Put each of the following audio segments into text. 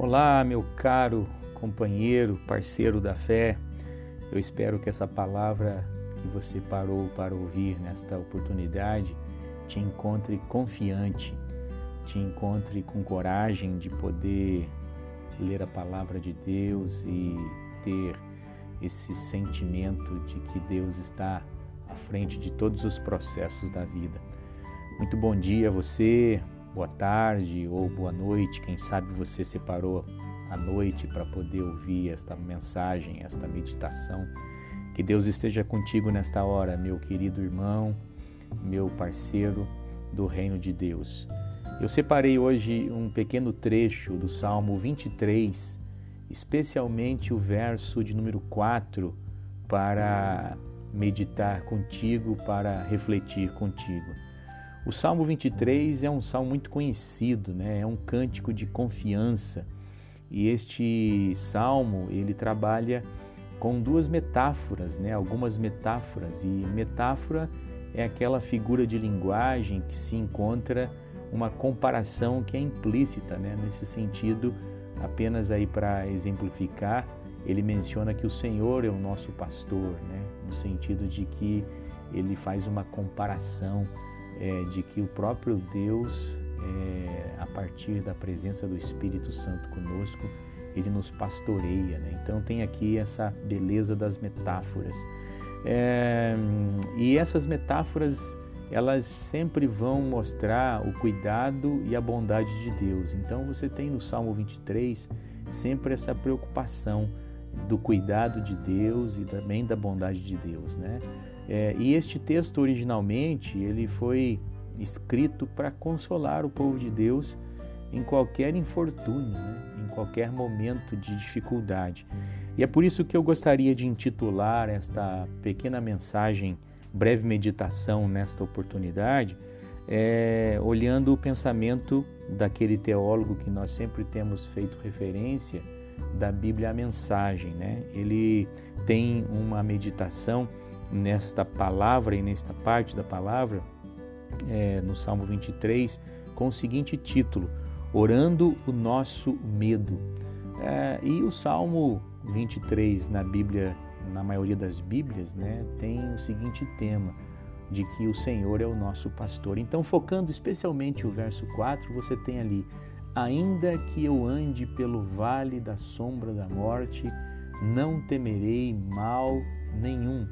Olá, meu caro companheiro, parceiro da fé. Eu espero que essa palavra que você parou para ouvir nesta oportunidade te encontre confiante, te encontre com coragem de poder ler a palavra de Deus e ter esse sentimento de que Deus está à frente de todos os processos da vida. Muito bom dia a você, boa tarde ou boa noite. Quem sabe você separou a noite para poder ouvir esta mensagem, esta meditação. Que Deus esteja contigo nesta hora, meu querido irmão, meu parceiro do reino de Deus. Eu separei hoje um pequeno trecho do Salmo 23, especialmente o verso de número 4, para meditar contigo, para refletir contigo. O Salmo 23 é um salmo muito conhecido, né? é um cântico de confiança. E este salmo, ele trabalha com duas metáforas, né? algumas metáforas. E metáfora é aquela figura de linguagem que se encontra uma comparação que é implícita, né? nesse sentido, apenas aí para exemplificar, ele menciona que o Senhor é o nosso pastor, né? no sentido de que ele faz uma comparação é, de que o próprio Deus, é, a partir da presença do Espírito Santo conosco, ele nos pastoreia. Né? Então tem aqui essa beleza das metáforas. É, e essas metáforas elas sempre vão mostrar o cuidado e a bondade de Deus. Então você tem no Salmo 23 sempre essa preocupação do cuidado de Deus e também da bondade de Deus, né? É, e este texto originalmente ele foi escrito para consolar o povo de Deus em qualquer infortúnio, né? em qualquer momento de dificuldade. E é por isso que eu gostaria de intitular esta pequena mensagem, breve meditação nesta oportunidade, é, olhando o pensamento daquele teólogo que nós sempre temos feito referência da Bíblia a mensagem, né? Ele tem uma meditação nesta palavra e nesta parte da palavra, é, no Salmo 23, com o seguinte título: Orando o Nosso Medo. É, e o Salmo 23 na Bíblia, na maioria das Bíblias, né, tem o seguinte tema: de que o Senhor é o nosso pastor. Então, focando especialmente o verso 4, você tem ali: Ainda que eu ande pelo vale da sombra da morte, não temerei mal nenhum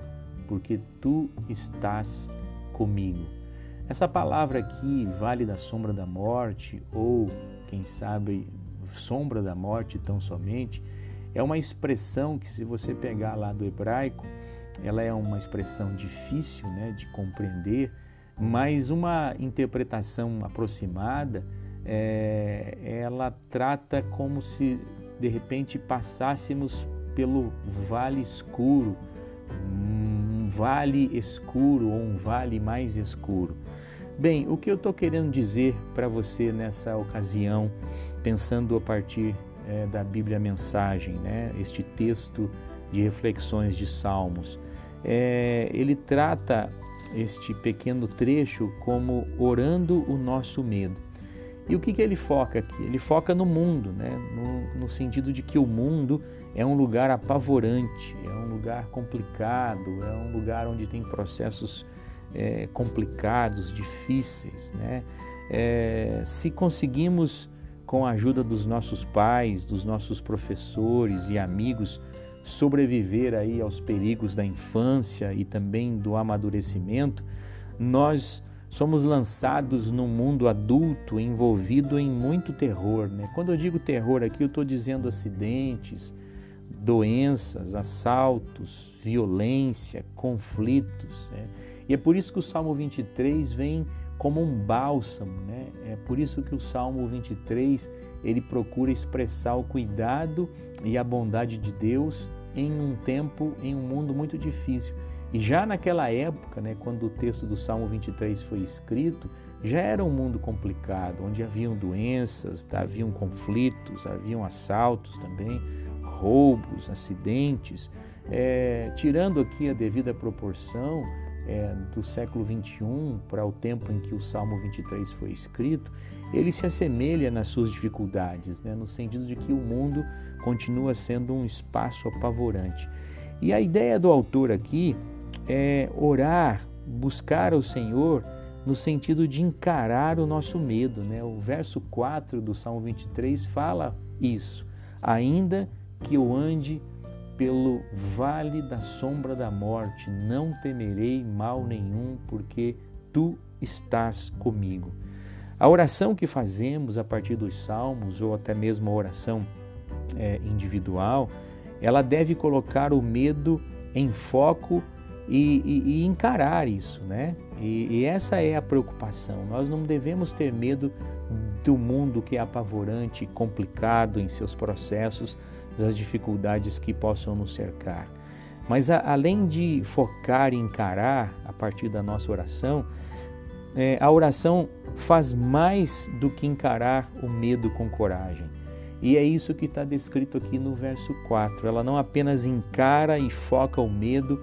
porque tu estás comigo. Essa palavra aqui, vale da sombra da morte, ou quem sabe, sombra da morte tão somente, é uma expressão que, se você pegar lá do hebraico, ela é uma expressão difícil né, de compreender, mas uma interpretação aproximada, é, ela trata como se de repente passássemos pelo vale escuro, vale escuro ou um vale mais escuro. Bem, o que eu estou querendo dizer para você nessa ocasião, pensando a partir é, da Bíblia Mensagem, né, este texto de reflexões de Salmos, é, ele trata este pequeno trecho como orando o nosso medo. E o que, que ele foca aqui? Ele foca no mundo, né? no, no sentido de que o mundo é um lugar apavorante, é um lugar complicado, é um lugar onde tem processos é, complicados, difíceis. Né? É, se conseguimos, com a ajuda dos nossos pais, dos nossos professores e amigos, sobreviver aí aos perigos da infância e também do amadurecimento, nós somos lançados num mundo adulto envolvido em muito terror. Né? Quando eu digo terror aqui, eu estou dizendo acidentes, doenças, assaltos, violência, conflitos. Né? E é por isso que o Salmo 23 vem como um bálsamo, né? É por isso que o Salmo 23 ele procura expressar o cuidado e a bondade de Deus em um tempo, em um mundo muito difícil. E já naquela época, né, quando o texto do Salmo 23 foi escrito, já era um mundo complicado, onde haviam doenças, tá, haviam conflitos, haviam assaltos também, roubos, acidentes. É, tirando aqui a devida proporção, é, do século 21 para o tempo em que o Salmo 23 foi escrito, ele se assemelha nas suas dificuldades, né? no sentido de que o mundo continua sendo um espaço apavorante. E a ideia do autor aqui é orar, buscar ao Senhor no sentido de encarar o nosso medo. Né? O verso 4 do Salmo 23 fala isso. Ainda que eu ande pelo vale da sombra da morte, não temerei mal nenhum, porque tu estás comigo. A oração que fazemos a partir dos salmos, ou até mesmo a oração é, individual, ela deve colocar o medo em foco e, e, e encarar isso, né? E, e essa é a preocupação. Nós não devemos ter medo do mundo que é apavorante, complicado em seus processos, das dificuldades que possam nos cercar. Mas a, além de focar e encarar a partir da nossa oração, é, a oração faz mais do que encarar o medo com coragem. E é isso que está descrito aqui no verso 4. Ela não apenas encara e foca o medo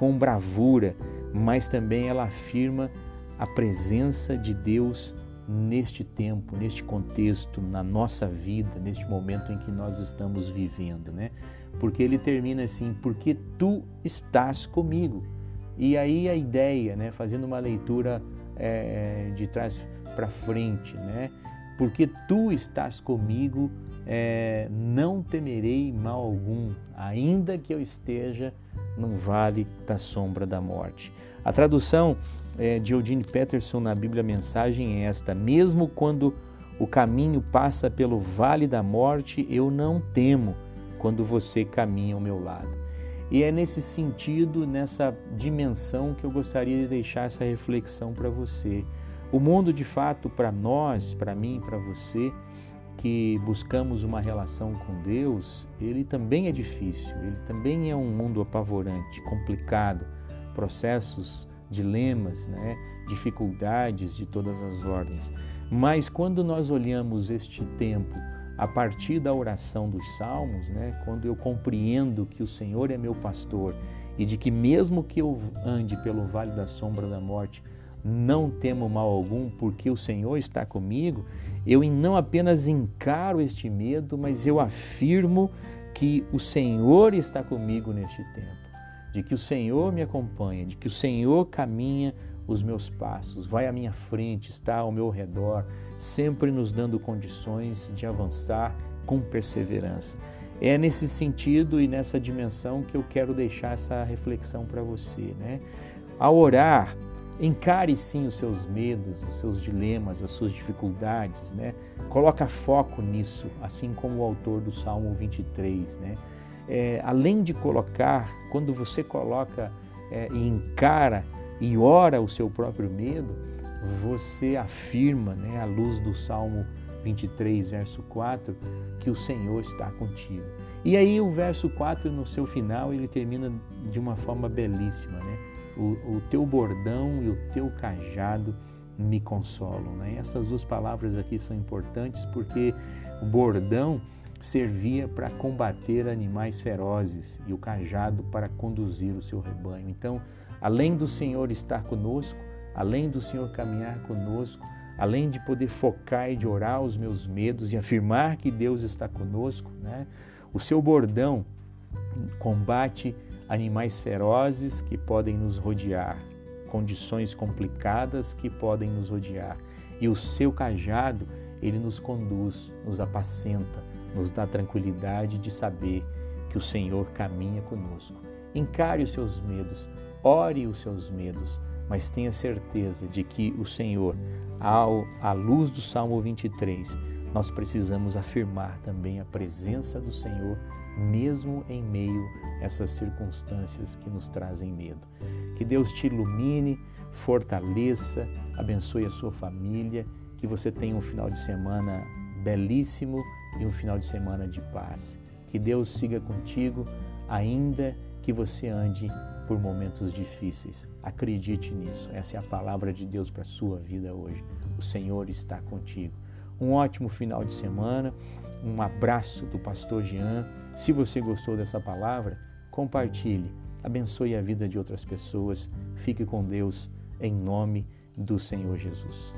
com bravura, mas também ela afirma a presença de Deus neste tempo, neste contexto, na nossa vida, neste momento em que nós estamos vivendo, né? Porque ele termina assim, porque tu estás comigo. E aí a ideia, né, fazendo uma leitura é, de trás para frente, né? Porque tu estás comigo, é, não temerei mal algum, ainda que eu esteja no vale da sombra da morte. A tradução é, de Eugene Peterson na Bíblia Mensagem é esta: Mesmo quando o caminho passa pelo vale da morte, eu não temo quando você caminha ao meu lado. E é nesse sentido, nessa dimensão, que eu gostaria de deixar essa reflexão para você. O mundo, de fato, para nós, para mim, para você, que buscamos uma relação com Deus, ele também é difícil, ele também é um mundo apavorante, complicado, processos, dilemas, né? dificuldades de todas as ordens. Mas quando nós olhamos este tempo a partir da oração dos salmos, né? quando eu compreendo que o Senhor é meu pastor e de que mesmo que eu ande pelo vale da sombra da morte, não temo mal algum, porque o Senhor está comigo, eu não apenas encaro este medo, mas eu afirmo que o Senhor está comigo neste tempo, de que o Senhor me acompanha, de que o Senhor caminha os meus passos, vai à minha frente, está ao meu redor, sempre nos dando condições de avançar com perseverança. É nesse sentido e nessa dimensão que eu quero deixar essa reflexão para você, né? Ao orar, Encare sim os seus medos, os seus dilemas, as suas dificuldades, né? Coloca foco nisso, assim como o autor do Salmo 23, né? É, além de colocar, quando você coloca é, e encara e ora o seu próprio medo, você afirma, né, à luz do Salmo 23, verso 4, que o Senhor está contigo. E aí o verso 4, no seu final, ele termina de uma forma belíssima, né? O, o teu bordão e o teu cajado me consolam. Né? Essas duas palavras aqui são importantes porque o bordão servia para combater animais ferozes e o cajado para conduzir o seu rebanho. Então, além do Senhor estar conosco, além do Senhor caminhar conosco, além de poder focar e de orar os meus medos e afirmar que Deus está conosco, né? o seu bordão combate animais ferozes que podem nos rodear, condições complicadas que podem nos rodear. E o seu cajado, ele nos conduz, nos apacenta, nos dá tranquilidade de saber que o Senhor caminha conosco. Encare os seus medos, ore os seus medos, mas tenha certeza de que o Senhor, ao, à luz do Salmo 23, nós precisamos afirmar também a presença do Senhor mesmo em meio a essas circunstâncias que nos trazem medo. Que Deus te ilumine, fortaleça, abençoe a sua família, que você tenha um final de semana belíssimo e um final de semana de paz. Que Deus siga contigo, ainda que você ande por momentos difíceis. Acredite nisso. Essa é a palavra de Deus para a sua vida hoje. O Senhor está contigo. Um ótimo final de semana. Um abraço do pastor Jean se você gostou dessa palavra, compartilhe abençoe a vida de outras pessoas. Fique com Deus em nome do Senhor Jesus.